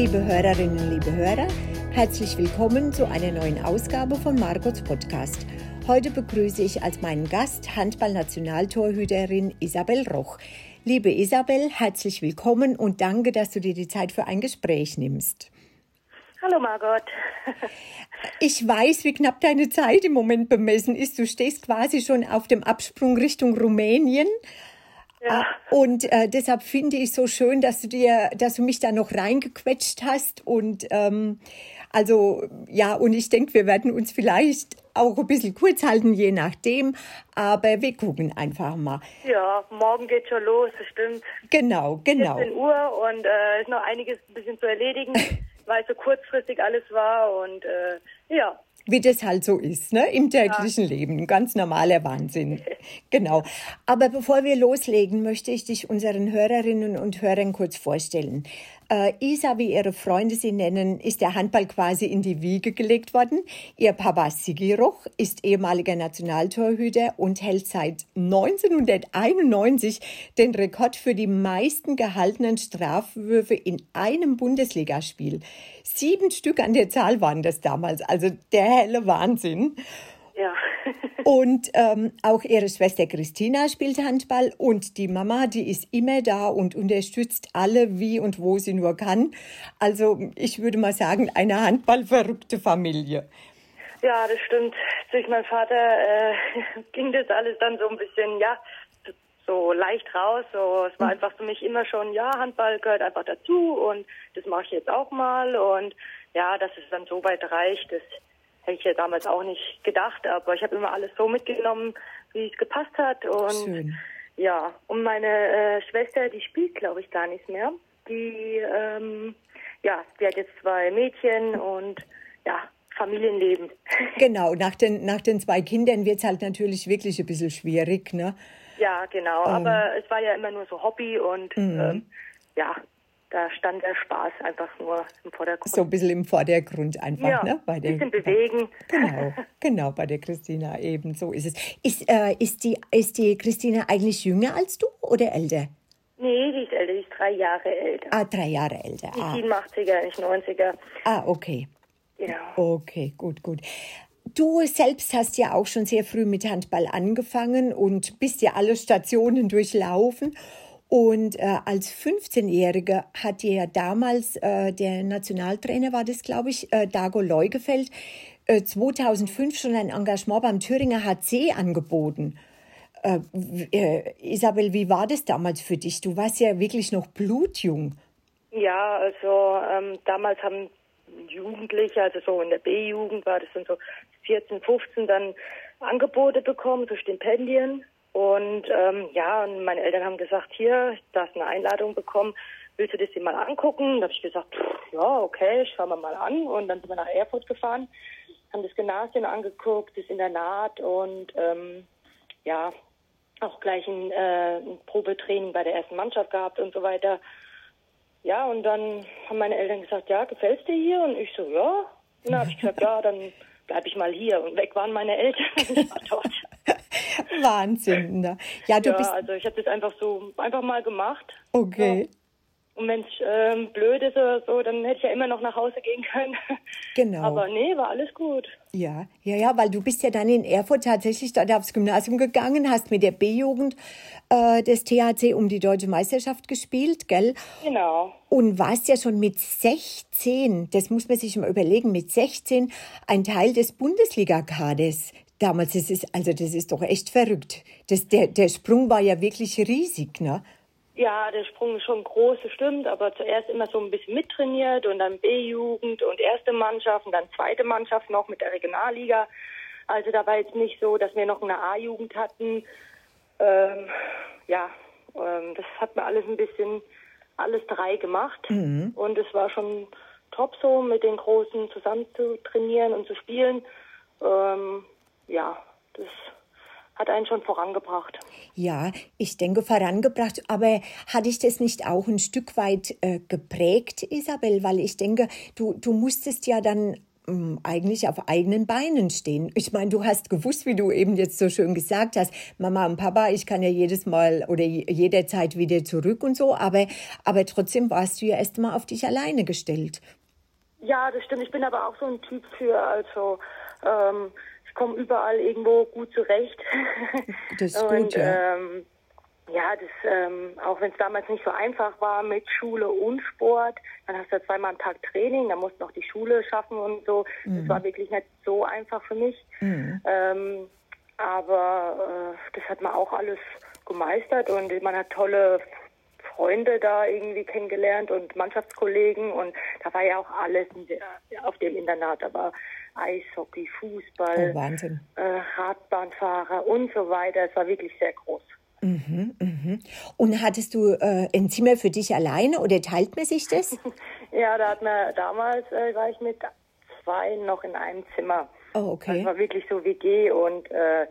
Liebe Hörerinnen, liebe Hörer, herzlich willkommen zu einer neuen Ausgabe von Margots Podcast. Heute begrüße ich als meinen Gast Handball-Nationaltorhüterin Isabel Roch. Liebe Isabel, herzlich willkommen und danke, dass du dir die Zeit für ein Gespräch nimmst. Hallo Margot. Ich weiß, wie knapp deine Zeit im Moment bemessen ist. Du stehst quasi schon auf dem Absprung Richtung Rumänien. Ja. Und äh, deshalb finde ich so schön, dass du dir, dass du mich da noch reingequetscht hast. Und ähm, also ja, und ich denke, wir werden uns vielleicht auch ein bisschen kurz halten, je nachdem. Aber wir gucken einfach mal. Ja, morgen geht schon los, bestimmt. Genau, genau. 14 Uhr und äh, ist noch einiges ein bisschen zu erledigen. weil so kurzfristig alles war und äh, ja. Wie das halt so ist, ne? Im täglichen ja. Leben. Ganz normaler Wahnsinn. genau. Aber bevor wir loslegen, möchte ich dich unseren Hörerinnen und Hörern kurz vorstellen. Äh, Isa, wie ihre Freunde sie nennen, ist der Handball quasi in die Wiege gelegt worden. Ihr Papa Sigiroch ist ehemaliger Nationaltorhüter und hält seit 1991 den Rekord für die meisten gehaltenen Strafwürfe in einem Bundesligaspiel. Sieben Stück an der Zahl waren das damals, also der helle Wahnsinn. Ja. und ähm, auch ihre Schwester Christina spielt Handball und die Mama, die ist immer da und unterstützt alle, wie und wo sie nur kann. Also ich würde mal sagen, eine handballverrückte Familie. Ja, das stimmt. Durch meinen Vater äh, ging das alles dann so ein bisschen, ja, so leicht raus. So, es war hm. einfach für mich immer schon, ja, Handball gehört einfach dazu und das mache ich jetzt auch mal. Und ja, dass es dann so weit reicht, das Hätte ich ja damals auch nicht gedacht, aber ich habe immer alles so mitgenommen, wie es gepasst hat. Und Schön. ja, und meine äh, Schwester, die spielt, glaube ich, gar nicht mehr. Die, ähm, ja, die hat jetzt zwei Mädchen und ja, Familienleben. Genau, nach den, nach den zwei Kindern wird es halt natürlich wirklich ein bisschen schwierig, ne? Ja, genau, ähm. aber es war ja immer nur so Hobby und mhm. ähm, ja, da stand der Spaß einfach nur im Vordergrund. So ein bisschen im Vordergrund einfach, ja, ne? Bei der, bisschen bewegen. Genau, genau, bei der Christina eben, so ist es. Ist, äh, ist, die, ist die Christina eigentlich jünger als du oder älter? Nee, die ist älter, die ist drei Jahre älter. Ah, drei Jahre älter. Die ah. 87er, nicht 90er. Ah, okay. Genau. Okay, gut, gut. Du selbst hast ja auch schon sehr früh mit Handball angefangen und bist ja alle Stationen durchlaufen. Und äh, als 15-Jährige hat ja damals äh, der Nationaltrainer, war das glaube ich, äh, Dago Leugefeld, äh, 2005 schon ein Engagement beim Thüringer HC angeboten. Äh, äh, Isabel, wie war das damals für dich? Du warst ja wirklich noch blutjung. Ja, also ähm, damals haben Jugendliche, also so in der B-Jugend war das dann so 14, 15, dann Angebote bekommen, so Stipendien und ähm, ja, und meine Eltern haben gesagt, hier, du hast eine Einladung bekommen, willst du das dir mal angucken? Da habe ich gesagt, pff, ja, okay, schauen wir mal an. Und dann sind wir nach Erfurt gefahren, haben das Gymnasium angeguckt, das Internat und ähm, ja, auch gleich ein, äh, ein Probetraining bei der ersten Mannschaft gehabt und so weiter. Ja, und dann haben meine Eltern gesagt, ja, gefällt's dir hier? Und ich so, ja. Und dann habe ich gesagt, ja, dann bleibe ich mal hier. Und weg waren meine Eltern. ich war dort. Wahnsinn. Ne? Ja, du ja, bist. Also ich habe das einfach so einfach mal gemacht. Okay. Ja. Und wenn es ähm, blöd ist oder so, dann hätte ich ja immer noch nach Hause gehen können. Genau. Aber nee, war alles gut. Ja, ja, ja, weil du bist ja dann in Erfurt tatsächlich dort aufs Gymnasium gegangen, hast mit der B-Jugend äh, des THC um die deutsche Meisterschaft gespielt, gell? Genau. Und warst ja schon mit 16, das muss man sich mal überlegen, mit 16 ein Teil des Bundesliga-Kaders damals, das ist, also das ist doch echt verrückt. Das, der, der Sprung war ja wirklich riesig, ne? Ja, der Sprung ist schon groß, stimmt, aber zuerst immer so ein bisschen mittrainiert und dann B-Jugend und erste Mannschaft und dann zweite Mannschaft noch mit der Regionalliga. Also da war jetzt nicht so, dass wir noch eine A-Jugend hatten. Ähm, ja, ähm, das hat mir alles ein bisschen, alles drei gemacht. Mhm. Und es war schon top so, mit den Großen zusammen zu trainieren und zu spielen. Ähm, ja, das hat einen schon vorangebracht. Ja, ich denke vorangebracht, aber hat dich das nicht auch ein Stück weit äh, geprägt, Isabel? Weil ich denke, du, du musstest ja dann ähm, eigentlich auf eigenen Beinen stehen. Ich meine, du hast gewusst, wie du eben jetzt so schön gesagt hast, Mama und Papa, ich kann ja jedes Mal oder jederzeit wieder zurück und so, aber, aber trotzdem warst du ja erst mal auf dich alleine gestellt. Ja, das stimmt. Ich bin aber auch so ein Typ für, also ähm, komme überall irgendwo gut zurecht. Das ist gut, ja. Ähm, ja, das, ähm, auch wenn es damals nicht so einfach war mit Schule und Sport, dann hast du ja zweimal am Tag Training, dann musst du noch die Schule schaffen und so. Mhm. Das war wirklich nicht so einfach für mich. Mhm. Ähm, aber äh, das hat man auch alles gemeistert und man hat tolle Freunde da irgendwie kennengelernt und Mannschaftskollegen und da war ja auch alles auf dem Internat. War Eishockey, Fußball, oh. Äh, Radbahnfahrer und so weiter. Es war wirklich sehr groß. Mhm, mhm. Und hattest du äh, ein Zimmer für dich alleine oder teilt man sich das? ja, da hat man damals äh, war ich mit zwei noch in einem Zimmer. Oh, okay. Das war wirklich so WG und äh,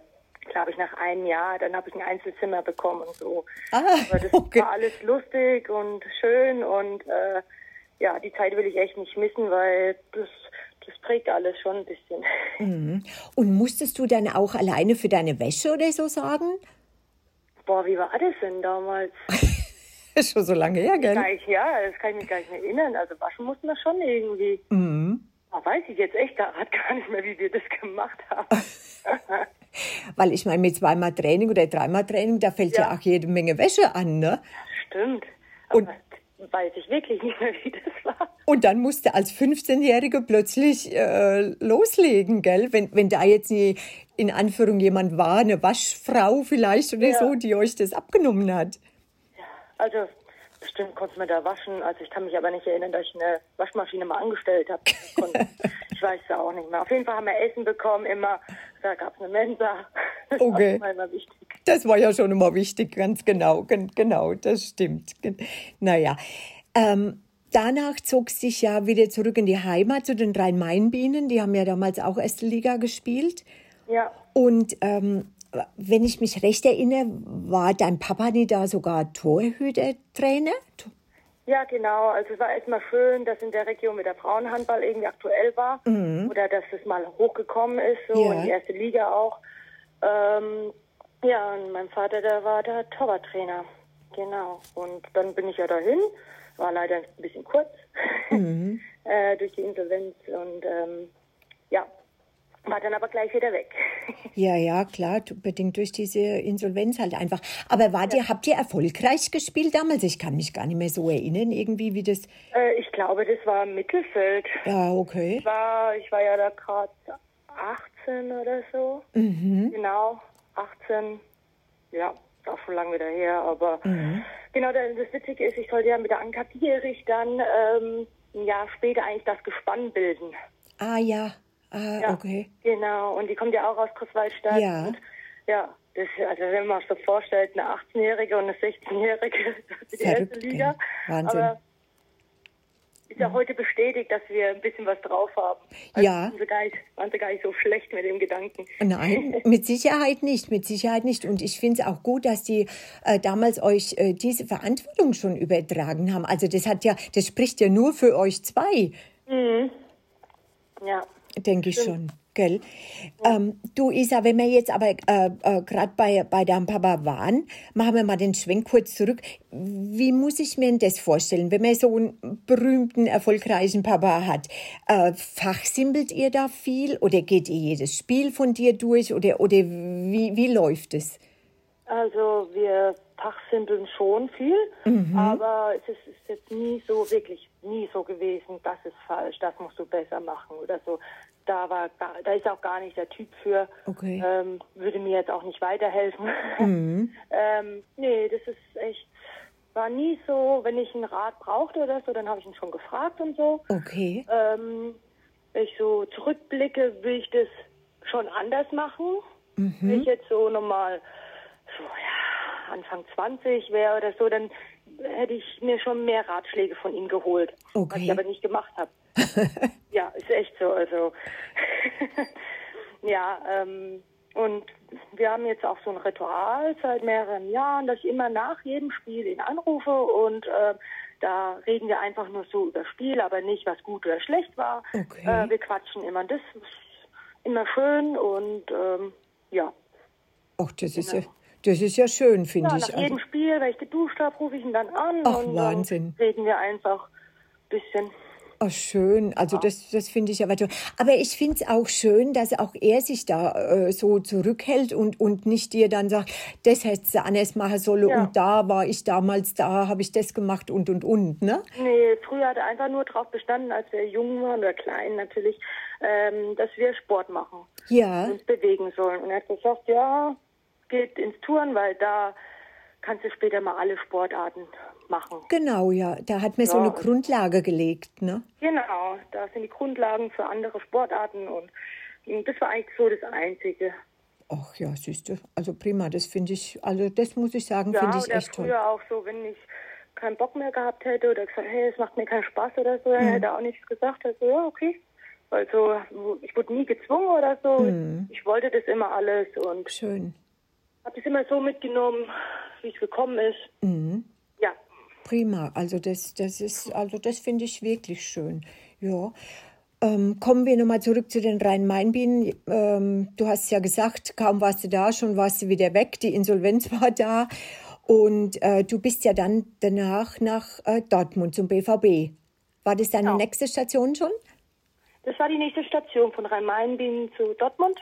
glaube ich nach einem Jahr, dann habe ich ein Einzelzimmer bekommen und so. Ah, Aber das okay. war alles lustig und schön und äh, ja, die Zeit will ich echt nicht missen, weil das das prägt alles schon ein bisschen. Mhm. Und musstest du dann auch alleine für deine Wäsche oder so sorgen? Boah, wie war das denn damals? ist schon so lange her, gell? Gleich, ja, das kann ich mich gar nicht mehr erinnern. Also waschen mussten wir schon irgendwie. Mhm. Aber weiß ich jetzt echt gerade gar nicht mehr, wie wir das gemacht haben. Weil ich meine, mit zweimal Training oder dreimal Training, da fällt ja, ja auch jede Menge Wäsche an, ne? Stimmt. Aber Und weiß ich wirklich nicht mehr, wie das war. Und dann musste als 15-Jährige plötzlich äh, loslegen, gell? Wenn, wenn da jetzt nie, in Anführung jemand war, eine Waschfrau vielleicht oder Ja. so, die euch das abgenommen hat. Also bestimmt konnte man da waschen. Also ich kann mich aber nicht erinnern, dass ich eine Waschmaschine mal angestellt habe. Ich, ich weiß es auch nicht mehr. Auf jeden Fall haben wir Essen bekommen, immer. Da gab es eine Mensa. Das Okay. war immer wichtig. Das war ja schon immer wichtig, ganz genau, gen- genau, das stimmt. Naja, ähm, danach zog es dich ja wieder zurück in die Heimat zu den Rhein-Main-Bienen. Die haben ja damals auch erste Liga gespielt. Ja, Und ähm, wenn ich mich recht erinnere, war dein Papa nie da sogar Torhüter-Trainer? ja, genau. Also es war erstmal schön, dass in der Region wieder Frauenhandball irgendwie aktuell war. Oder dass es mal hochgekommen ist, so Ja. in die erste Liga auch. Ähm, ja, und mein Vater, der war der Torwarttrainer. Genau. Und dann bin ich ja dahin. War leider ein bisschen kurz äh, durch die Insolvenz und ähm, ja, war dann aber gleich wieder weg. Ja, ja, klar, bedingt durch diese Insolvenz halt einfach. Aber wart ihr, habt ihr erfolgreich gespielt damals? Ich kann mich gar nicht mehr so erinnern, irgendwie, wie das. äh, ich glaube, das war Mittelfeld. Ja, okay. Ich war, ich war ja da gerade 18 oder so. Genau, 18. Ja, ist auch schon lange wieder her. Aber genau, das Witzige ist, ich sollte ja mit der Anka Gierich dann ähm, ein Jahr später eigentlich das Gespann bilden. Ah, ja. Ah, Ja, okay. Genau, und die kommt ja auch aus Großwaldstadt. Ja. Und, ja, das, also wenn man sich so vorstellt, eine 18-Jährige und eine 16-Jährige, das ist die erste Liga. Wahnsinn. Aber ist ja heute bestätigt, dass wir ein bisschen was drauf haben. Also Ja. Waren sie, gar nicht, waren sie gar nicht so schlecht mit dem Gedanken. Nein, mit Sicherheit nicht, mit Sicherheit nicht. Und ich finde es auch gut, dass die äh, damals euch äh, diese Verantwortung schon übertragen haben. Also das hat ja, das spricht ja nur für euch zwei, Ja. denke ich schon. Gell? Ähm, du Isa, wenn wir jetzt aber äh, äh, gerade bei, bei deinem Papa waren, machen wir mal den Schwenk kurz zurück. Wie muss ich mir denn das vorstellen, wenn man so einen berühmten, erfolgreichen Papa hat? Äh, fachsimpelt ihr da viel oder geht ihr jedes Spiel von dir durch oder, oder wie, wie läuft es? Also wir fachsimpeln schon viel, aber es ist, ist jetzt nie so wirklich nie so gewesen, das ist falsch, das musst du besser machen oder so. Da war gar, da ist auch gar nicht der Typ für. Okay. Ähm, würde mir jetzt auch nicht weiterhelfen. ähm, nee, das ist echt war nie so, wenn ich einen Rat brauchte oder so, dann habe ich ihn schon gefragt und so. Okay. Ähm, wenn ich so zurückblicke, will ich das schon anders machen. Wenn ich jetzt so nochmal so, ja, Anfang 20 wäre oder so, dann hätte ich mir schon mehr Ratschläge von ihm geholt. Was Okay. ich aber nicht gemacht habe. ja, ist echt so. Also ja, ähm, und wir haben jetzt auch so ein Ritual seit mehreren Jahren, dass ich immer nach jedem Spiel ihn anrufe und äh, Da reden wir einfach nur so über Spiel, aber nicht, was gut oder schlecht war. Okay. Äh, wir quatschen immer. Das ist immer schön und ähm, ja. Ach, das ist ja, das ist ja schön, finde ja, ich. nach jedem Spiel, wenn ich geduscht habe, rufe ich ihn dann an Ach, und Wahnsinn. dann reden wir einfach ein bisschen. Ach, schön. Also das, das finde ich aber toll. Aber ich finde es auch schön, dass auch er sich da äh, so zurückhält und, und nicht dir dann sagt, das hättest du anders machen sollen Ja. und da war ich damals, da habe ich das gemacht und und und, ne? Nee, früher hat er einfach nur darauf bestanden, als wir jung waren oder klein natürlich, ähm, dass wir Sport machen, Ja, uns bewegen sollen. Und er hat gesagt, ja, geht ins Touren, weil da kannst du später mal alle Sportarten machen. genau, ja. Da hat mir so Ja. eine Grundlage gelegt, ne? Genau, da sind die Grundlagen für andere Sportarten und das war eigentlich so das Einzige. Ach ja, siehst du. Also prima, das finde ich, also das muss ich sagen, Ja, finde ich echt toll. früher auch so, wenn ich keinen Bock mehr gehabt hätte oder gesagt, hey, es macht mir keinen Spaß oder so, Mhm. hätte er auch nichts gesagt. Also, ja, okay. Also, ich wurde nie gezwungen oder so. Mhm. Ich wollte das immer alles und Schön. habe das immer so mitgenommen, wie es gekommen ist. Mhm. Ja. Prima, also das, das ist, also das finde ich wirklich schön. Ja. Ähm, kommen wir nochmal zurück zu den Rhein-Main-Bienen. Ähm, du hast ja gesagt, kaum warst du da, schon warst du wieder weg. Die Insolvenz war da. Und äh, du bist ja dann danach nach äh, Dortmund zum BVB. War das deine Genau. nächste Station schon? Das war die nächste Station von Rhein-Main-Bienen zu Dortmund.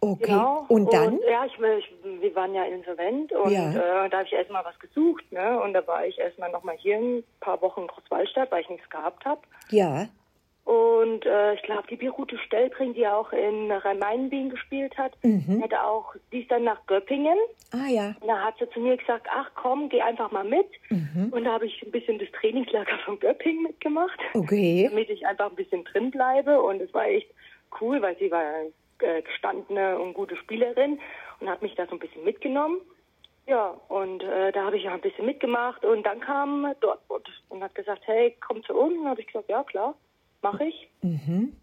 Okay. Genau. Und dann? ja, ich, ich, wir waren ja insolvent und Ja. äh, da habe ich erstmal was gesucht. Ne? Und da war ich erstmal nochmal hier ein paar Wochen in Großwallstadt, weil ich nichts gehabt habe. Ja. Und äh, ich glaube, die Birute Stellbring, die auch in Rhein-Main-Bienen gespielt hat, Mhm. hätte auch, die ist dann nach Göppingen. Ah ja. Und da hat sie zu mir gesagt, ach komm, geh einfach mal mit. Mhm. Und da habe ich ein bisschen das Trainingslager von Göppingen mitgemacht, Okay. damit ich einfach ein bisschen drin bleibe. Und es war echt cool, weil sie war äh, gestandene und gute Spielerin und hat mich da so ein bisschen mitgenommen. Ja, und äh, da habe ich ja ein bisschen mitgemacht und dann kam Dortmund und hat gesagt, hey, komm zu uns. Und habe ich gesagt, ja klar, mache ich. Mhm.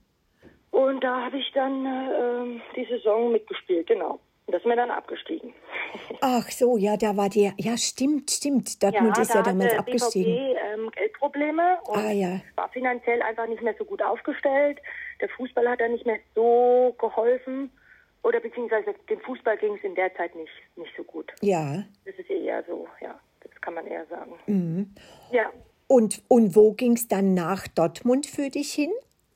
Und da habe ich dann äh, ähm, die Saison mitgespielt, genau. Und da sind wir dann abgestiegen. Ach so, ja, da war der. Ja, stimmt, stimmt. Dortmund ist ja da damals hatte abgestiegen. BVB ähm, Geldprobleme und Ah, ja. war finanziell einfach nicht mehr so gut aufgestellt. Der Fußball hat da nicht mehr so geholfen. Oder beziehungsweise dem Fußball ging es in der Zeit nicht, nicht so gut. Ja. Das ist eher so, ja. Das kann man eher sagen. Mhm. Ja. Und, und wo ging es dann nach Dortmund für dich hin?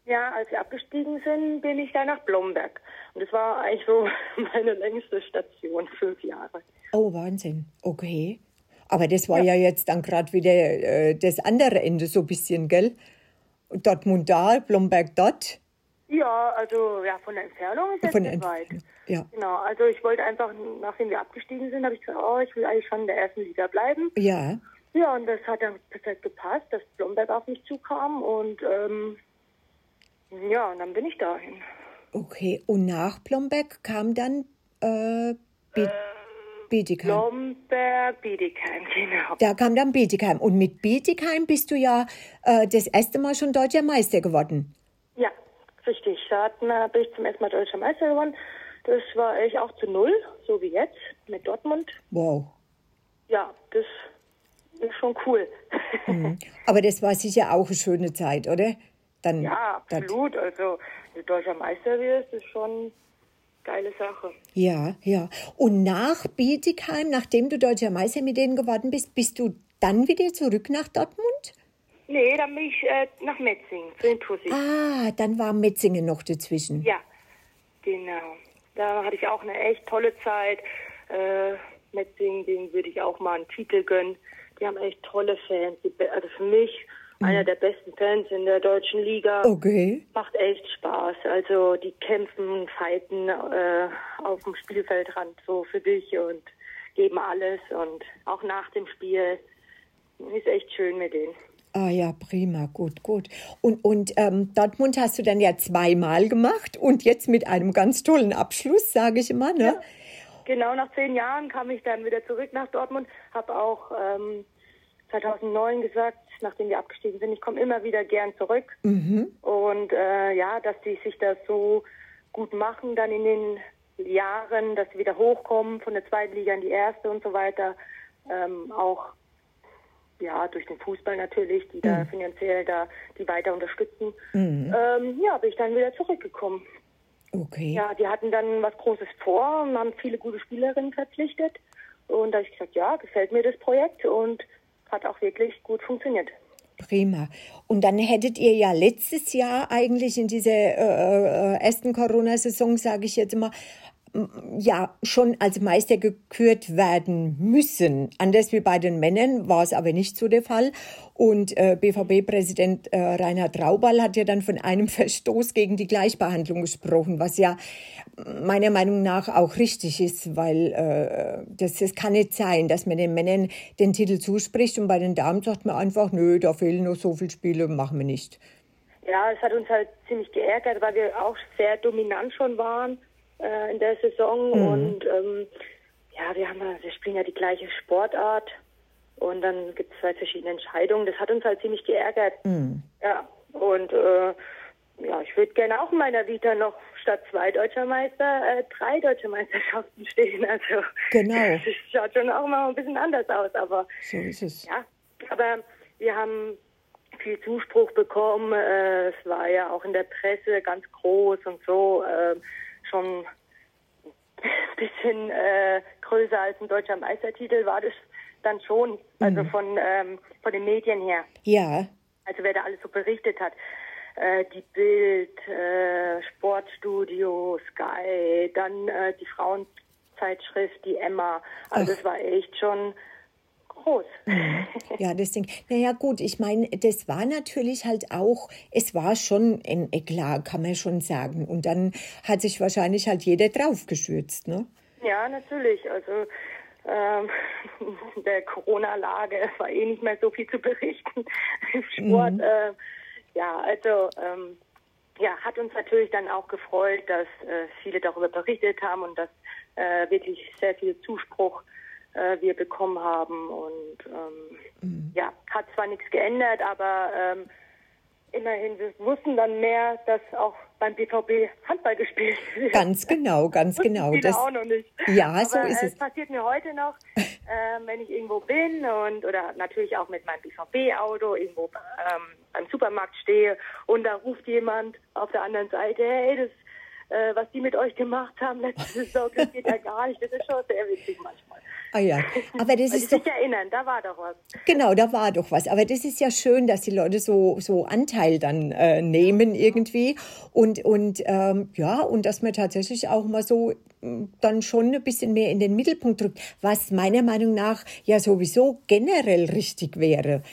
Ja, als wir abgestiegen sind, bin ich dann nach Blomberg. Und das war eigentlich so meine längste Station, fünf Jahre. Oh, Wahnsinn. Okay. Aber das war ja, jetzt dann gerade wieder äh, das andere Ende so ein bisschen, gell? Dortmund da, Blomberg dort. Ja, also ja, von der Entfernung ist Von nicht weit. Ja. Genau, also ich wollte einfach, nachdem wir abgestiegen sind, habe ich gesagt, oh, ich will eigentlich schon in der ersten Liga bleiben. Ja. Ja, und das hat dann perfekt gepasst, dass Blomberg auf mich zukam und ähm, ja, und dann bin ich dahin. Okay. Und nach Blomberg kam dann äh, Be Bietigheim. Blomberg, Bietigheim, genau. Da kam dann Bietigheim. Und mit Bietigheim bist du ja äh, das erste Mal schon deutscher Meister geworden. Richtig. Da bin ich zum ersten Mal deutscher Meister geworden. Das war ich auch zu null, so wie jetzt mit Dortmund. Wow. Ja, das ist schon cool. Mhm. Aber das war sicher auch eine schöne Zeit, oder? Dann, Ja, das- absolut. Also, wenn du deutscher Meister wirst, ist schon eine geile Sache. Ja, ja. Und nach Bietigheim, nachdem du deutscher Meister mit denen geworden bist, bist du dann wieder zurück nach Dortmund? Nee, dann bin ich äh, nach Metzingen, zu den Tussis. Ah, dann war Metzingen noch dazwischen. Ja, genau. Da hatte ich auch eine echt tolle Zeit. Äh, Metzingen, denen würde ich auch mal einen Titel gönnen. Die haben echt tolle Fans. Also für mich einer der besten Fans in der deutschen Liga. Okay. Macht echt Spaß. Also die kämpfen, fighten äh, auf dem Spielfeldrand so für dich und geben alles. Und auch nach dem Spiel ist echt schön mit denen. Ah ja, prima, gut, gut. Und, und ähm, Dortmund hast du dann ja zweimal gemacht und jetzt mit einem ganz tollen Abschluss, sage ich immer, ne? Genau, nach zehn Jahren kam ich dann wieder zurück nach Dortmund, habe auch ähm, 2009 gesagt, nachdem wir abgestiegen sind, ich komme immer wieder gern zurück. Und äh, ja, dass die sich das so gut machen, dann in den Jahren, dass sie wieder hochkommen von der zweiten Liga in die erste und so weiter, ähm, auch ja, durch den Fußball natürlich, die da mhm. finanziell da die weiter unterstützen, mhm. ähm, ja, bin ich dann wieder zurückgekommen. Okay. Ja, die hatten dann was Großes vor und haben viele gute Spielerinnen verpflichtet. Und da habe ich gesagt, ja, gefällt mir das Projekt und hat auch wirklich gut funktioniert. Prima. Und dann hättet ihr ja letztes Jahr eigentlich in dieser äh, äh ersten Corona-Saison, sage ich jetzt mal, ja schon als Meister gekürt werden müssen. Anders wie bei den Männern war es aber nicht so der Fall. Und äh, BVB-Präsident äh, Reinhard Raubal hat ja dann von einem Verstoß gegen die Gleichbehandlung gesprochen, was ja meiner Meinung nach auch richtig ist, weil äh, das, das kann nicht sein, dass man den Männern den Titel zuspricht und bei den Damen sagt man einfach, nö, da fehlen noch so viele Spiele, machen wir nicht. Ja, es hat uns halt ziemlich geärgert, weil wir auch sehr dominant schon waren äh, in der Saison mhm. und ähm, ja, wir haben wir spielen ja die gleiche Sportart und dann gibt es zwei verschiedene Entscheidungen. Das hat uns halt ziemlich geärgert. Mhm. Ja, und äh, ja, ich würde gerne auch in meiner Vita noch statt zwei deutscher Meister äh, drei deutsche Meisterschaften stehen. Also genau. das schaut schon auch mal ein bisschen anders aus, aber so ist es. Ja, aber wir haben viel Zuspruch bekommen. Äh, es war ja auch in der Presse ganz groß und so. Äh, schon ein bisschen äh, größer als ein deutscher Meistertitel war das dann schon, also mhm. von, ähm, von den Medien her. Ja. Also wer da alles so berichtet hat. Äh, die Bild, äh, Sportstudio, Sky, dann äh, die Frauenzeitschrift, die Emma. Also es war echt schon groß. Ja, das Ding. Naja, gut, ich meine, das war natürlich halt auch, es war schon ein Eklat, kann man schon sagen. Und dann hat sich wahrscheinlich halt jeder draufgeschürzt, ne? Ja, natürlich. Also ähm, der Corona-Lage war eh nicht mehr so viel zu berichten im Sport. Mhm. Äh, ja, also ähm, ja, hat uns natürlich dann auch gefreut, dass äh, viele darüber berichtet haben und dass äh, wirklich sehr viel Zuspruch äh, wir bekommen haben. Und ähm, mhm. ja, hat zwar nichts geändert, aber ähm, immerhin, wir wussten dann mehr, dass auch beim BVB Handball gespielt wird. Ganz genau, ganz genau. Das auch noch nicht. Ja, aber, so ist äh, es. Es passiert mir heute noch, äh, wenn ich irgendwo bin und oder natürlich auch mit meinem BVB-Auto irgendwo ähm, beim Supermarkt stehe und da ruft jemand auf der anderen Seite, hey, das äh, was die mit euch gemacht haben letzte Saison, das geht ja gar nicht. Das ist schon sehr witzig manchmal. Ah ja, aber das ist doch... erinnern, da war doch was. Genau, da war doch was. Aber das ist ja schön, dass die Leute so, so Anteil dann äh, nehmen irgendwie und, und ähm, ja, und dass man tatsächlich auch mal so mm, dann schon ein bisschen mehr in den Mittelpunkt drückt, was meiner Meinung nach ja sowieso generell richtig wäre.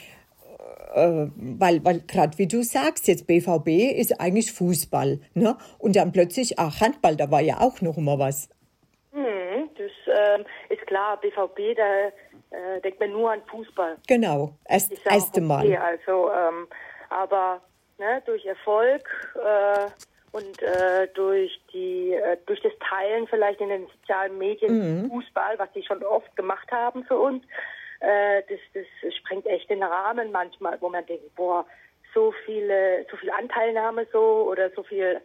Äh, weil, weil gerade wie du sagst, jetzt BVB ist eigentlich Fußball, ne? Und dann plötzlich, ach, Handball, da war ja auch noch mal was. Hm, ähm, ist klar, BVB, da äh, denkt man nur an Fußball. Genau, erst, das erste okay. Mal. Also, ähm, aber ne, durch Erfolg äh, und äh, durch die äh, durch das Teilen vielleicht in den sozialen Medien mhm. Fußball, was sie schon oft gemacht haben für uns, äh, das, das sprengt echt den Rahmen manchmal, wo man denkt, boah, so viele, so viel Anteilnahme so oder so viel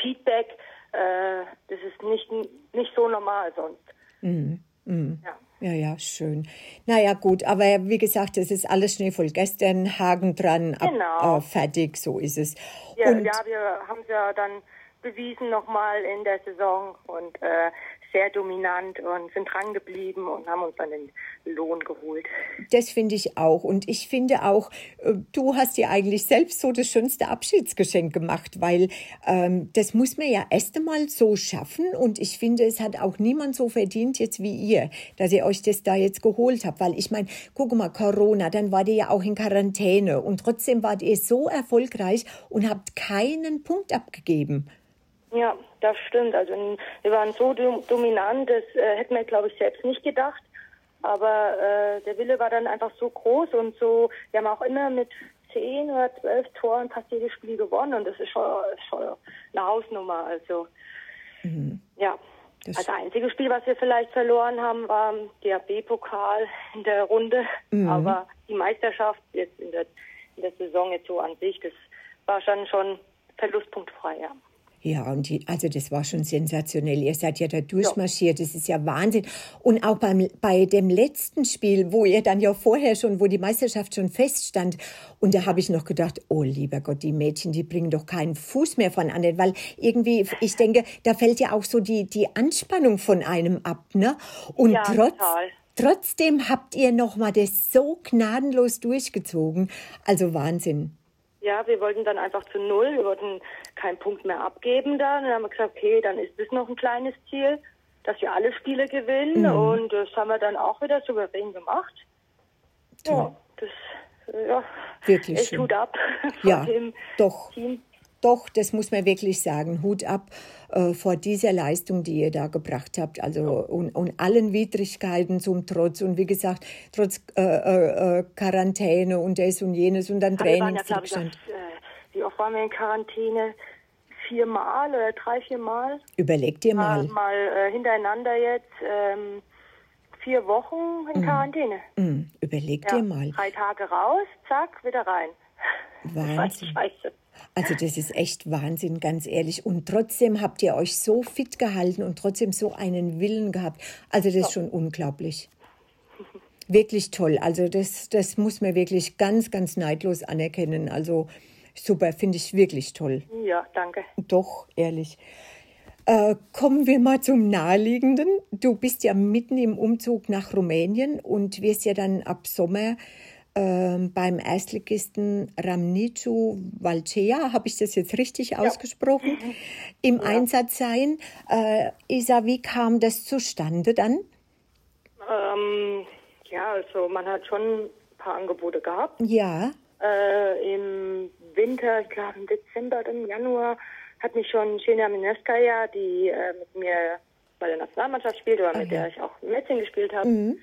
Feedback, äh, das ist nicht, nicht so normal sonst. Mhm. Mhm. Ja. Ja, ja, schön. Naja, gut, aber wie gesagt, es ist alles Schnee voll gestern, Haken dran, ab, genau. äh, fertig, so ist es. Ja, und ja wir haben es ja dann bewiesen nochmal in der Saison und äh, sehr dominant und sind dran geblieben und haben uns dann den Lohn geholt. Das finde ich auch. Und ich finde auch, äh, du hast dir eigentlich selbst so das schönste Abschiedsgeschenk gemacht, weil ähm, das muss man ja erst einmal so schaffen. Und ich finde, es hat auch niemand so verdient jetzt wie ihr, dass ihr euch das da jetzt geholt habt. Weil ich meine, guck mal, Corona, dann wart ihr ja auch in Quarantäne und trotzdem wart ihr so erfolgreich und habt keinen Punkt abgegeben. Ja, das stimmt. Also wir waren so dominant, das äh, hätten wir, glaube ich, selbst nicht gedacht. Aber äh, der Wille war dann einfach so groß und so, wir haben auch immer mit zehn oder zwölf Toren fast jedes Spiel gewonnen und das ist schon, schon eine Hausnummer. Also mhm. ja. Das, das einzige Spiel, was wir vielleicht verloren haben, war der B-Pokal in der Runde. Mhm. Aber die Meisterschaft jetzt in der, in der Saison jetzt so an sich, das war schon schon verlustpunktfrei, ja. Ja, und die, also das war schon sensationell. Ihr seid ja da durchmarschiert, das ist ja Wahnsinn. Und auch beim, bei dem letzten Spiel, wo ihr dann ja vorher schon, wo die Meisterschaft schon feststand, und da habe ich noch gedacht, oh lieber Gott, die Mädchen, die bringen doch keinen Fuß mehr von an, weil irgendwie, ich denke, da fällt ja auch so die, die Anspannung von einem ab, ne? Und Ja, trotz, total. trotzdem habt ihr noch mal das so gnadenlos durchgezogen. Also Wahnsinn. Ja, wir wollten dann einfach zu Null. Wir wollten keinen Punkt mehr abgeben da. Und dann haben wir gesagt, okay, dann ist das noch ein kleines Ziel, dass wir alle Spiele gewinnen. Mhm. Und das haben wir dann auch wieder souverän gemacht. Ja, das, äh, ja, Wirklich echt schön. Hut ab von Ja, dem doch. Team. Doch, das muss man wirklich sagen. Hut ab äh, vor dieser Leistung, die ihr da gebracht habt. Also und, und allen Widrigkeiten zum Trotz. Und wie gesagt, trotz äh, äh, äh, Quarantäne und das und jenes und dann waren ja, äh, wie oft waren wir in Quarantäne? Viermal oder drei, viermal? Überleg dir Mal, mal. mal äh, hintereinander jetzt ähm, vier Wochen in Quarantäne. Mm, überleg Ja, dir mal. Drei Tage raus, zack, wieder rein. Wahnsinn. Scheiße. Also das ist echt Wahnsinn, ganz ehrlich. Und trotzdem habt ihr euch so fit gehalten und trotzdem so einen Willen gehabt. Also das ist schon unglaublich. Wirklich toll. Also das, das muss man wirklich ganz, ganz neidlos anerkennen. Also super, finde ich wirklich toll. Ja, danke. Doch, ehrlich. Äh, kommen wir mal zum Naheliegenden. Du bist ja mitten im Umzug nach Rumänien und wirst ja dann ab Sommer ähm, beim Erstligisten Ramnicu Valcea, habe ich das jetzt richtig ausgesprochen, im Einsatz sein. Äh, Isa, wie kam das zustande dann? Ähm, ja, also man hat schon ein paar Angebote gehabt. Ja, Äh, Im Winter, ich glaube im Dezember im Januar, hat mich schon Shena Mineskaja, die äh, mit mir bei der Nationalmannschaft spielt oder mit der ich auch Mädchen gespielt habe, hat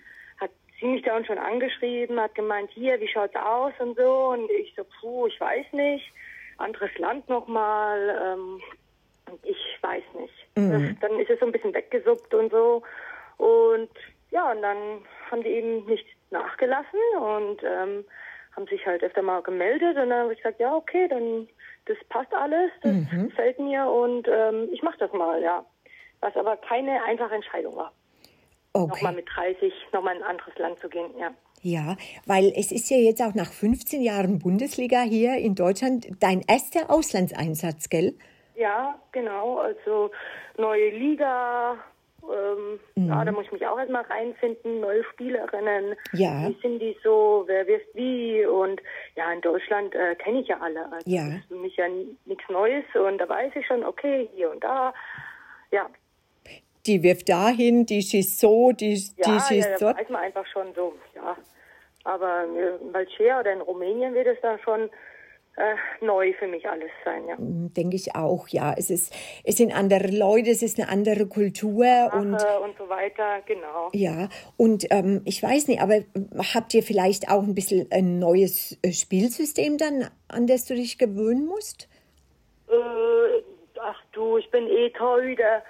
sie mich da schon angeschrieben, hat gemeint, hier, wie schaut's aus und so. Und ich so, puh, ich weiß nicht. Anderes Land nochmal. Ähm, und ich weiß nicht. Dann ist es so ein bisschen weggesuppt und so. Und ja, und dann haben die eben nicht nachgelassen und ähm, haben sich halt öfter mal gemeldet und dann habe ich gesagt, ja, okay, dann das passt alles, das gefällt mir und ähm, ich mache das mal, ja. Was aber keine einfache Entscheidung war. Nochmal okay. mit 30 nochmal in ein anderes Land zu gehen, ja. Ja, weil es ist ja jetzt auch nach 15 Jahren Bundesliga hier in Deutschland dein erster Auslandseinsatz, gell? Ja, genau. Also neue Liga. Ähm, Ja, da muss ich mich auch erstmal reinfinden. Neue Spielerinnen. Ja. Wie sind die so? Wer wirst wie? Und ja, in Deutschland äh, kenne ich ja alle. Also Ja. Das ist für mich ja nichts Neues. Und da weiß ich schon, okay, hier und da. Ja, Die wirft dahin, die schießt so, die, die ja, schießt ja, dort. weiß man einfach schon so, ja. Aber äh, in Valcea oder in Rumänien wird es dann schon äh, neu für mich alles sein, ja. Denke ich auch, ja. Es, ist, es sind andere Leute, es ist eine andere Kultur und und so weiter, genau. ja. Und ähm, ich weiß nicht, aber habt ihr vielleicht auch ein bisschen ein neues äh, Spielsystem dann, an das du dich gewöhnen musst? Äh, ach du, ich bin eh Torhüter.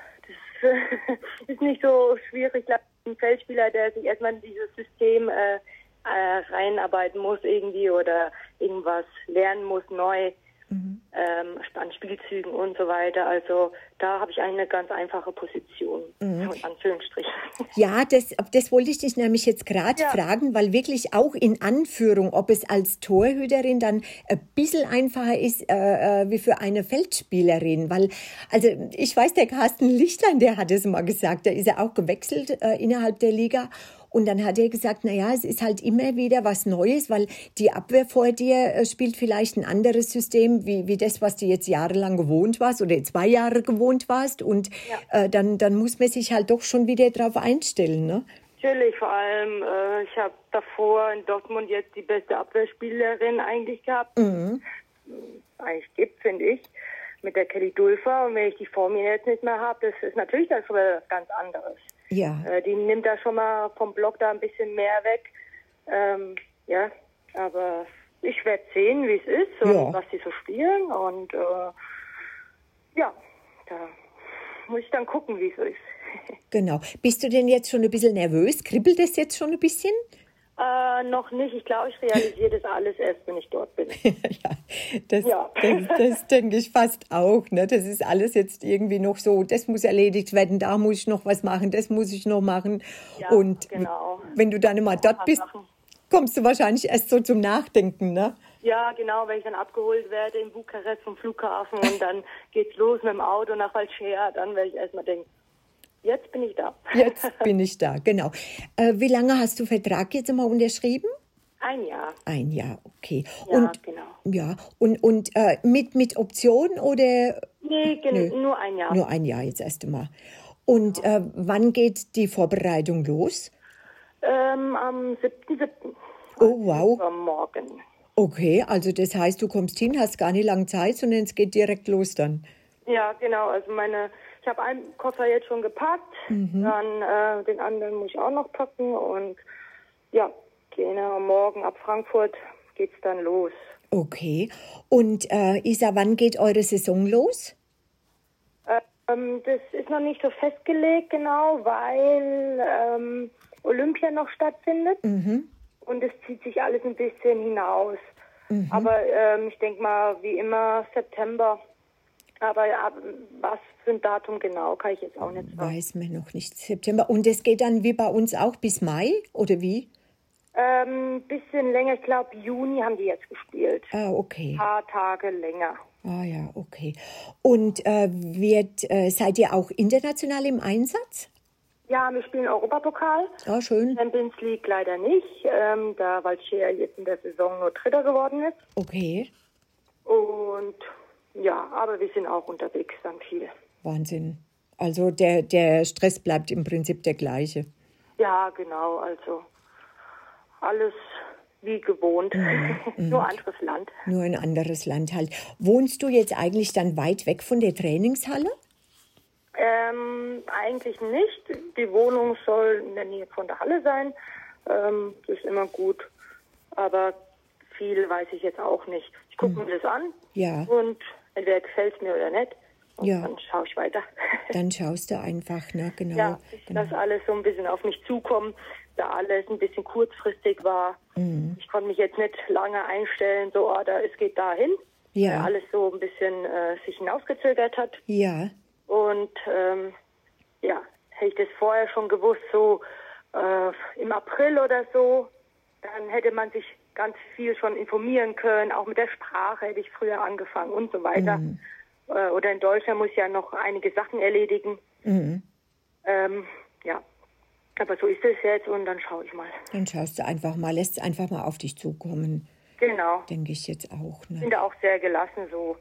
Ist nicht so schwierig. Ich glaube, ein Feldspieler, der sich erstmal in dieses System äh, äh, reinarbeiten muss irgendwie oder irgendwas lernen muss neu ähm, an Spielzügen und so weiter. Also da habe ich eine ganz einfache Position, in Anführungsstrichen. Ja, das, das wollte ich dich nämlich jetzt gerade Ja. fragen, weil wirklich auch in Anführung, ob es als Torhüterin dann ein bisschen einfacher ist äh, äh, wie für eine Feldspielerin. Weil, also ich weiß, der Carsten Lichtlein, der hat es mal gesagt, da ist er auch gewechselt äh, innerhalb der Liga. Und dann hat er gesagt, na ja, es ist halt immer wieder was Neues, weil die Abwehr vor dir äh, spielt vielleicht ein anderes System wie, wie das, was du jetzt jahrelang gewohnt warst oder zwei Jahre gewohnt warst. Und äh, dann, dann muss man sich halt doch schon wieder drauf einstellen, ne? Natürlich, vor allem, äh, ich habe davor in Dortmund jetzt die beste Abwehrspielerin eigentlich gehabt. Mhm. Eigentlich gibt, finde ich, mit der Kelly Dulfer. Und wenn ich die vor mir jetzt nicht mehr habe, das ist natürlich was ganz anderes. Ja. Äh, die nimmt da schon mal vom Block da ein bisschen mehr weg. Ähm, ja, aber ich werde sehen, wie es ist und Ja. was die so spielen. Und äh, ja, da muss ich dann gucken, wie es ist. Genau. Bist du denn jetzt schon ein bisschen nervös? Kribbelt es jetzt schon ein bisschen? Äh, noch nicht. Ich glaube, ich realisiere das alles erst, wenn ich dort bin. ja, das, ja. das, das denke ich fast auch. Ne? Das ist alles jetzt irgendwie noch so, das muss erledigt werden, da muss ich noch was machen, das muss ich noch machen. Ja, Und genau. wenn du dann immer dort bist, kommst du wahrscheinlich erst so zum Nachdenken, ne? Ja, genau, wenn ich dann abgeholt werde in Bukarest vom Flughafen und dann geht's los mit dem Auto nach Valchea, dann werde ich erstmal denken, Jetzt bin ich da. Jetzt bin ich da, genau. Äh, wie lange hast du Vertrag jetzt einmal unterschrieben? Ein Jahr. Ein Jahr, okay. Ja, und, genau. Ja, und, und äh, mit, mit Option oder? Nee, Nö, nur ein Jahr. Nur ein Jahr jetzt erst einmal. Und äh, wann geht die Vorbereitung los? Ähm, am 7.7. Oh, wow. Am Morgen. Okay, also das heißt, du kommst hin, hast gar nicht lange Zeit, sondern es geht direkt los dann. Ja, genau. Also meine habe einen Koffer jetzt schon gepackt, mhm. dann äh, den anderen muss ich auch noch packen und ja, genau, morgen ab Frankfurt geht's dann los. Okay. Und äh, Isa, wann geht eure Saison los? Ähm, das ist noch nicht so festgelegt genau, weil ähm, Olympia noch stattfindet mhm. und es zieht sich alles ein bisschen hinaus. Mhm. Aber ähm, ich denke mal, wie immer September. Aber ja, was für ein Datum genau, kann ich jetzt auch nicht sagen. Weiß man noch nicht. September. Und es geht dann wie bei uns auch bis Mai oder wie? Ähm, bisschen länger, ich glaube Juni haben die jetzt gespielt. Ah, okay. Ein paar Tage länger. Ah ja, okay. Und äh, wird, äh, seid ihr auch international im Einsatz? Ja, wir spielen Europapokal. Ah, schön. Champions League leider nicht, ähm, da Valchea jetzt in der Saison nur Dritter geworden ist. Okay. Und ja, aber wir sind auch unterwegs dann viel. Wahnsinn. Also der, der Stress bleibt im Prinzip der gleiche. Ja, genau. Also alles wie gewohnt. Mhm. Nur anderes Land. Nur ein anderes Land halt. Wohnst du jetzt eigentlich dann weit weg von der Trainingshalle? Ähm, eigentlich nicht. Die Wohnung soll in der Nähe von der Halle sein. Ähm, das ist immer gut. Aber viel weiß ich jetzt auch nicht. Ich gucke mhm. mir das an. Ja. Und entweder gefällt es mir oder nicht. Und ja. dann schaue ich weiter. Dann schaust du einfach, ne? Genau. Ja, ich genau. lasse alles so ein bisschen auf mich zukommen, da alles ein bisschen kurzfristig war. Mhm. Ich konnte mich jetzt nicht lange einstellen, so, oh, es geht dahin. Ja. Weil alles so ein bisschen äh, sich hinausgezögert hat. Ja. Und ähm, ja, hätte ich das vorher schon gewusst, so äh, im April oder so, dann hätte man sich ganz viel schon informieren können. Auch mit der Sprache hätte ich früher angefangen und so weiter. Mhm. Äh, oder in Deutschland muss ich ja noch einige Sachen erledigen. Mhm. Ähm, ja, aber so ist es jetzt und dann schaue ich mal. Dann schaust du einfach mal, lässt es einfach mal auf dich zukommen. Genau. Denke ich jetzt auch. Ne? Bin da auch sehr gelassen, so.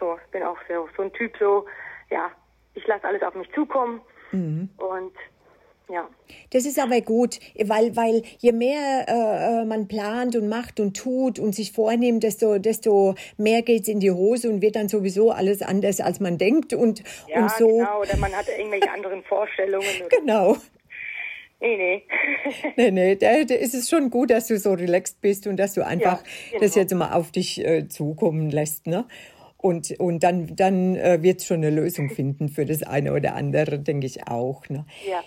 So, bin auch sehr, so ein Typ, so, ja, ich lasse alles auf mich zukommen. Mhm. Und ja. Das ist aber gut, weil, weil je mehr äh, äh, man plant und macht und tut und sich vornimmt, desto, desto mehr geht es in die Hose und wird dann sowieso alles anders, als man denkt. Und, ja, und so. genau, oder man hat irgendwelche anderen Vorstellungen. genau. Nee, nee. nee, nee, da, da ist es schon gut, dass du so relaxed bist und dass du einfach ja, genau. das jetzt mal auf dich äh, zukommen lässt. Ne? Und, und dann, dann äh, wird es schon eine Lösung finden für das eine oder andere, denke ich auch. Ne? Ja.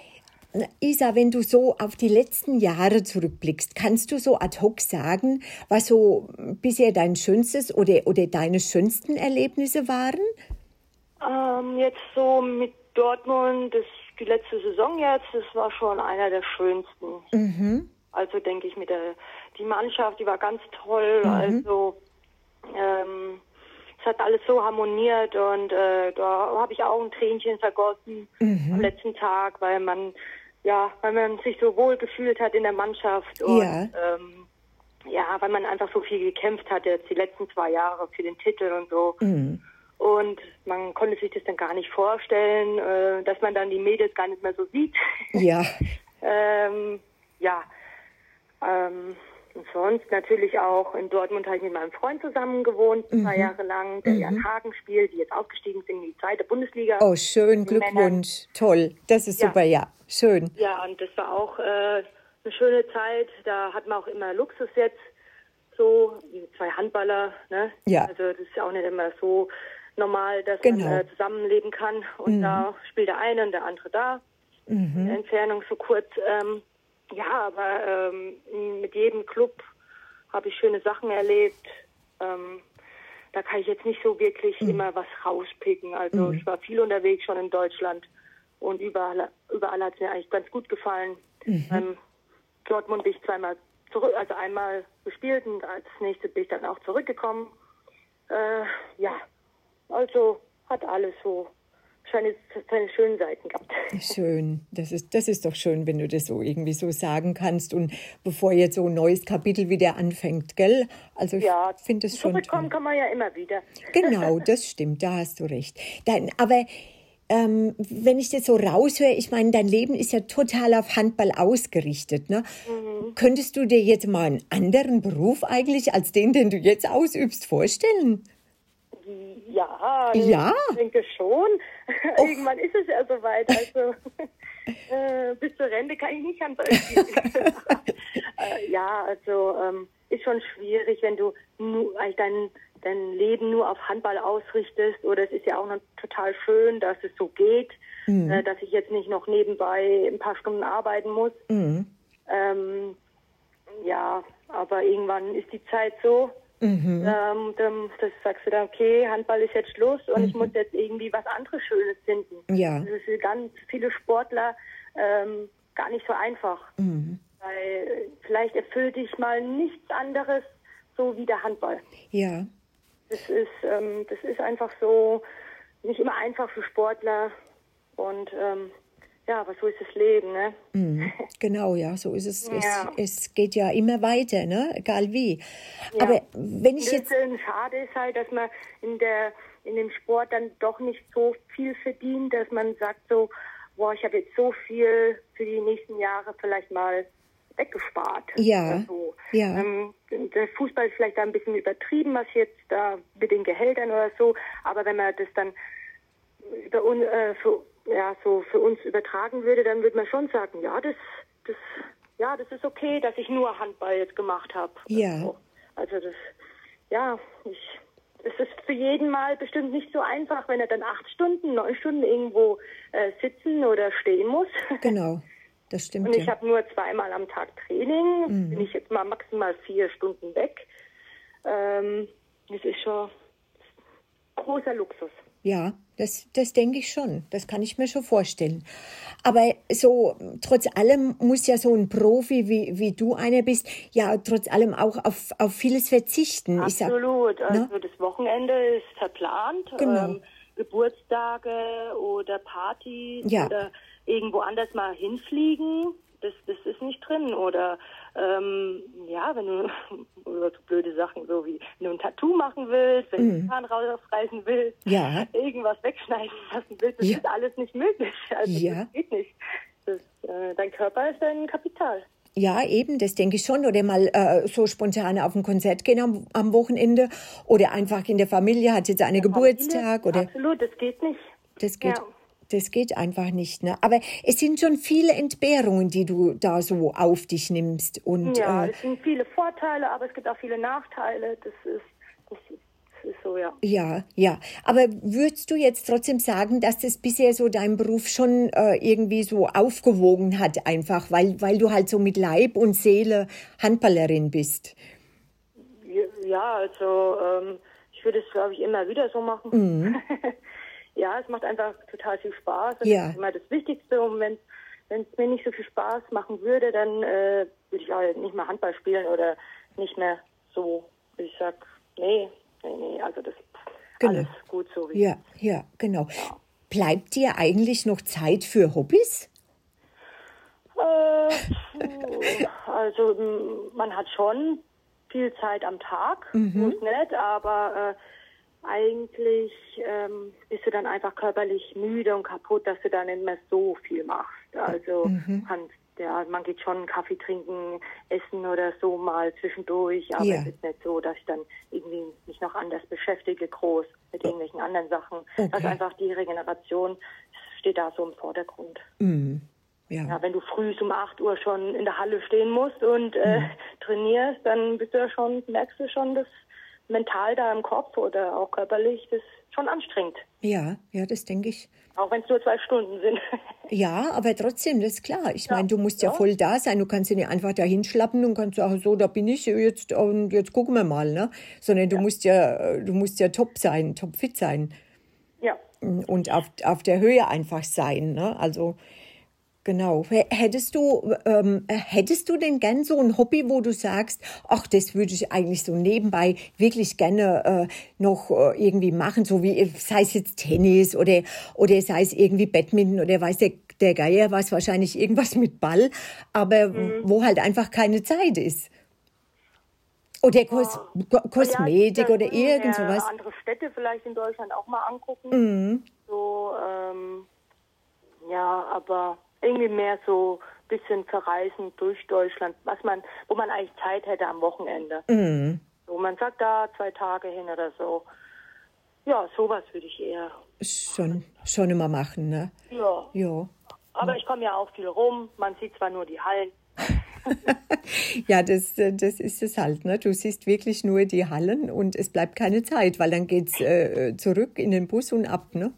Isa, wenn du so auf die letzten Jahre zurückblickst, kannst du so ad hoc sagen, was so bisher dein schönstes oder, oder deine schönsten Erlebnisse waren? Ähm, jetzt so mit Dortmund, das, die letzte Saison jetzt, das war schon einer der schönsten. Mhm. Also denke ich mit der die Mannschaft, die war ganz toll. Mhm. Also ähm, es hat alles so harmoniert und äh, da habe ich auch ein Tränchen vergossen mhm. am letzten Tag, weil man ja, weil man sich so wohl gefühlt hat in der Mannschaft und ja. Ähm, ja, weil man einfach so viel gekämpft hat jetzt die letzten zwei Jahre für den Titel und so. Mhm. Und man konnte sich das dann gar nicht vorstellen, äh, dass man dann die Mädels gar nicht mehr so sieht. Ja. ähm, ja. Ähm, und sonst natürlich auch in Dortmund habe ich mit meinem Freund zusammen gewohnt, mhm. zwei Jahre lang, der mhm. ja in Hagen spielt, die jetzt aufgestiegen sind in die zweite Bundesliga. Oh, schön, Glückwunsch. Männern. Toll, das ist ja. super, ja. Schön. Ja, und das war auch äh, eine schöne Zeit. Da hat man auch immer Luxus jetzt, so zwei Handballer. Ne? Ja. Also das ist ja auch nicht immer so normal, dass genau. man äh, zusammenleben kann. Und mhm. da spielt der eine und der andere da. Mhm. Entfernung so kurz. Ähm, ja, aber ähm, mit jedem Club habe ich schöne Sachen erlebt. Ähm, da kann ich jetzt nicht so wirklich mhm. immer was rauspicken. Also mhm. ich war viel unterwegs schon in Deutschland und überall, überall hat es mir eigentlich ganz gut gefallen. Mhm. Ähm, Dortmund bin ich zweimal zurück, also einmal gespielt und als nächstes bin ich dann auch zurückgekommen. Äh, ja, also hat alles so seine, seine schönen Seiten gehabt. Schön, das ist, das ist doch schön, wenn du das so irgendwie so sagen kannst und bevor jetzt so ein neues Kapitel wieder anfängt, gell? Also ich ja, finde es schon. Zurückkommen kann man ja immer wieder. Genau, das stimmt, da hast du recht. Dann, aber ähm, wenn ich das so raushöre, ich meine, dein Leben ist ja total auf Handball ausgerichtet. Ne? Mhm. Könntest du dir jetzt mal einen anderen Beruf eigentlich als den, den du jetzt ausübst, vorstellen? Ja, ja. ich denke schon. Oh. Irgendwann ist es ja soweit. Also äh, bis zur Rente kann ich nicht spielen. äh, ja, also ähm, ist schon schwierig, wenn du nur, dein, dein Leben nur auf Handball ausrichtest. Oder es ist ja auch noch total schön, dass es so geht, mhm. äh, dass ich jetzt nicht noch nebenbei ein paar Stunden arbeiten muss. Mhm. Ähm, ja, aber irgendwann ist die Zeit so, Mhm. Ähm, dann das sagst du dann, okay, Handball ist jetzt Schluss und mhm. ich muss jetzt irgendwie was anderes Schönes finden. Ja. Das ist für ganz viele Sportler ähm, gar nicht so einfach. Mhm. Weil vielleicht erfüllt dich mal nichts anderes so wie der Handball. Ja. Das ist, ähm, das ist einfach so nicht immer einfach für Sportler und ähm, ja, aber so ist das Leben, ne? Mhm, genau, ja, so ist es. Ja. es. Es geht ja immer weiter, ne? Egal wie. Ja. Aber wenn ich jetzt. Schade ist halt, dass man in der in dem Sport dann doch nicht so viel verdient, dass man sagt so, boah, ich habe jetzt so viel für die nächsten Jahre vielleicht mal weggespart. Ja. So. ja. Ähm, der Fußball ist vielleicht da ein bisschen übertrieben, was jetzt da mit den Gehältern oder so, aber wenn man das dann über, äh, für ja, so für uns übertragen würde, dann würde man schon sagen, ja, das, das, ja, das ist okay, dass ich nur Handball jetzt gemacht habe. Ja. Also, also das, ja, ich, es ist für jeden mal bestimmt nicht so einfach, wenn er dann acht Stunden, neun Stunden irgendwo äh, sitzen oder stehen muss. Genau, das stimmt. Und ich ja. habe nur zweimal am Tag Training, mhm. bin ich jetzt mal maximal vier Stunden weg. Ähm, das ist schon großer Luxus. Ja, das, das denke ich schon. Das kann ich mir schon vorstellen. Aber so, trotz allem muss ja so ein Profi, wie, wie du einer bist, ja trotz allem auch auf, auf vieles verzichten. Absolut. Sag, ne? also das Wochenende ist verplant. Genau. Ähm, Geburtstage oder Partys ja. oder irgendwo anders mal hinfliegen das, das ist nicht drin. Oder ähm, ja, wenn du so blöde Sachen, so wie wenn du ein Tattoo machen willst, wenn mhm. du den Zahn rausreißen willst, ja. irgendwas wegschneiden lassen willst, das ja. ist alles nicht möglich. Also ja. das geht nicht. Das, äh, dein Körper ist dein Kapital. Ja, eben, das denke ich schon. Oder mal äh, so spontan auf ein Konzert gehen am, am, Wochenende oder einfach in der Familie hat jetzt eine Geburtstag. Familie? Oder Absolut, das geht nicht. Das geht. Ja. Das geht einfach nicht. Ne? Aber es sind schon viele Entbehrungen, die du da so auf dich nimmst. Und, ja, äh, es sind viele Vorteile, aber es gibt auch viele Nachteile. Das ist, das ist so, ja. Ja, ja. Aber würdest du jetzt trotzdem sagen, dass das bisher so dein Beruf schon äh, irgendwie so aufgewogen hat, einfach, weil, weil du halt so mit Leib und Seele Handballerin bist? Ja, also ähm, ich würde es, glaube ich, immer wieder so machen. Mhm. ja, es macht einfach total viel Spaß. Das ja. ist immer das Wichtigste. Und wenn es mir nicht so viel Spaß machen würde, dann äh, würde ich auch nicht mehr Handball spielen oder nicht mehr so, ich sag, nee, nee, nee, also das genau. alles gut so wie. Ja, ja, genau. Ja. Bleibt dir eigentlich noch Zeit für Hobbys? Äh, also man hat schon viel Zeit am Tag, mhm. nicht, aber äh, eigentlich ähm, bist du dann einfach körperlich müde und kaputt, dass du dann nicht mehr so viel machst. Also mhm. kannst, ja, man geht schon Kaffee trinken, essen oder so mal zwischendurch, aber ja. es ist nicht so, dass ich dann irgendwie mich noch anders beschäftige, groß mit irgendwelchen anderen Sachen. Okay. Also einfach die Regeneration steht da so im Vordergrund. Mhm. Ja. ja. wenn du früh um 8 Uhr schon in der Halle stehen musst und äh, mhm. trainierst, dann bist du ja schon, merkst du schon, dass mental da im Kopf oder auch körperlich, das ist schon anstrengend. Ja, ja, das denke ich. Auch wenn es nur zwei Stunden sind. Ja, aber trotzdem, das ist klar. Ich ja, meine, du musst ja, ja, voll da sein. Du kannst ja nicht einfach dahin schlappen und kannst sagen, so, da bin ich jetzt und jetzt gucken wir mal, ne? Sondern du ja. musst ja, du musst ja top sein, top fit sein. Ja. Und auf, auf der Höhe einfach sein, ne? Also, Genau. Hättest du, ähm, hättest du denn gern so ein Hobby, wo du sagst, ach, das würde ich eigentlich so nebenbei wirklich gerne äh, noch äh, irgendwie machen, so wie, sei es jetzt Tennis oder, oder sei es irgendwie Badminton oder weiß der, der Geier was, wahrscheinlich irgendwas mit Ball, aber mhm. wo halt einfach keine Zeit ist. Oder Kos ja. Kosmetik ja, oder irgend sowas. andere Städte vielleicht in Deutschland auch mal angucken. Mhm. So, ähm, ja, aber irgendwie mehr so ein bisschen verreisen durch Deutschland, was man, wo man eigentlich Zeit hätte am Wochenende. Mhm. So, man sagt da zwei Tage hin oder so. Ja, sowas würde ich eher. Schon, schon immer machen, ne? Ja. Ja. Aber ich komme ja auch viel rum. Man sieht zwar nur die Hallen. ja, das, das ist es halt. Ne? Du siehst wirklich nur die Hallen und es bleibt keine Zeit, weil dann geht es äh, zurück in den Bus und ab. Ne?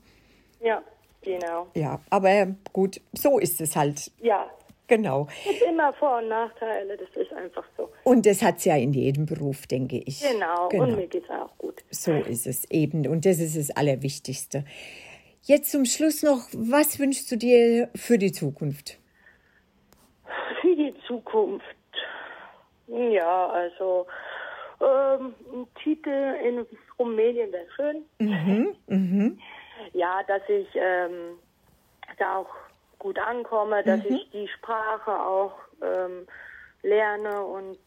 Ja. Genau. Ja, aber gut, so ist es halt. Ja. Genau. Es gibt immer Vor- und Nachteile, das ist einfach so. Und das hat es ja in jedem Beruf, denke ich. Genau, genau. und mir geht es auch gut. So ist es eben und das ist das Allerwichtigste. Jetzt zum Schluss noch, was wünschst du dir für die Zukunft? Für die Zukunft? Ja, also ähm, ein Titel in Rumänien wäre schön. Mhm, mhm ja, dass ich ähm, da auch gut ankomme, dass mhm. ich die Sprache auch ähm, lerne und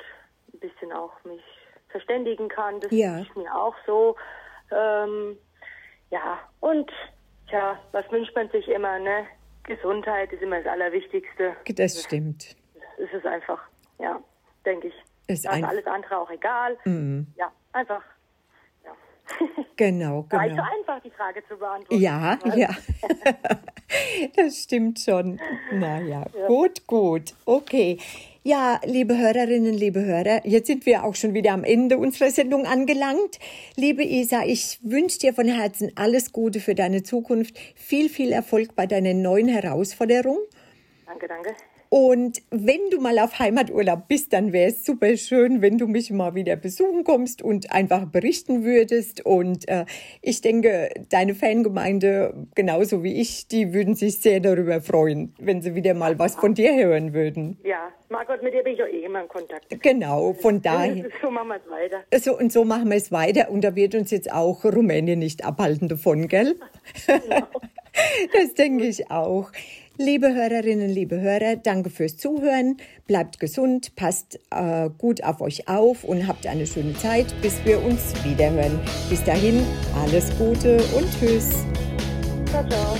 ein bisschen auch mich verständigen kann. Das ja. ist mir auch so. Ähm, ja, und ja, was wünscht man sich immer, ne? Gesundheit ist immer das Allerwichtigste. Das stimmt. Es ist einfach, ja, denke ich. Ist also alles andere auch egal. Mhm. Ja, einfach Genau, genau. War nicht so einfach, die Frage zu beantworten. Ja, ja. das stimmt schon. Naja, ja. gut, gut. Okay. Ja, liebe Hörerinnen, liebe Hörer, jetzt sind wir auch schon wieder am Ende unserer Sendung angelangt. Liebe Isa, ich wünsche dir von Herzen alles Gute für deine Zukunft. Viel, viel Erfolg bei deiner neuen Herausforderung. Danke, danke. Und wenn du mal auf Heimaturlaub bist, dann wäre es super schön, wenn du mich mal wieder besuchen kommst und einfach berichten würdest. Und äh, ich denke, deine Fangemeinde, genauso wie ich, die würden sich sehr darüber freuen, wenn sie wieder mal was von dir hören würden. Ja, Margot, mit dir bin ich auch eh immer in Kontakt. Genau, von daher. So machen wir es weiter. So, und so machen wir es weiter. Und da wird uns jetzt auch Rumänien nicht abhalten davon, gell? Genau. das denke ich auch. Liebe Hörerinnen, liebe Hörer, danke fürs Zuhören. Bleibt gesund, passt äh, gut auf euch auf und habt eine schöne Zeit, bis wir uns wiederhören. Bis dahin, alles Gute und Tschüss. Ciao, ciao.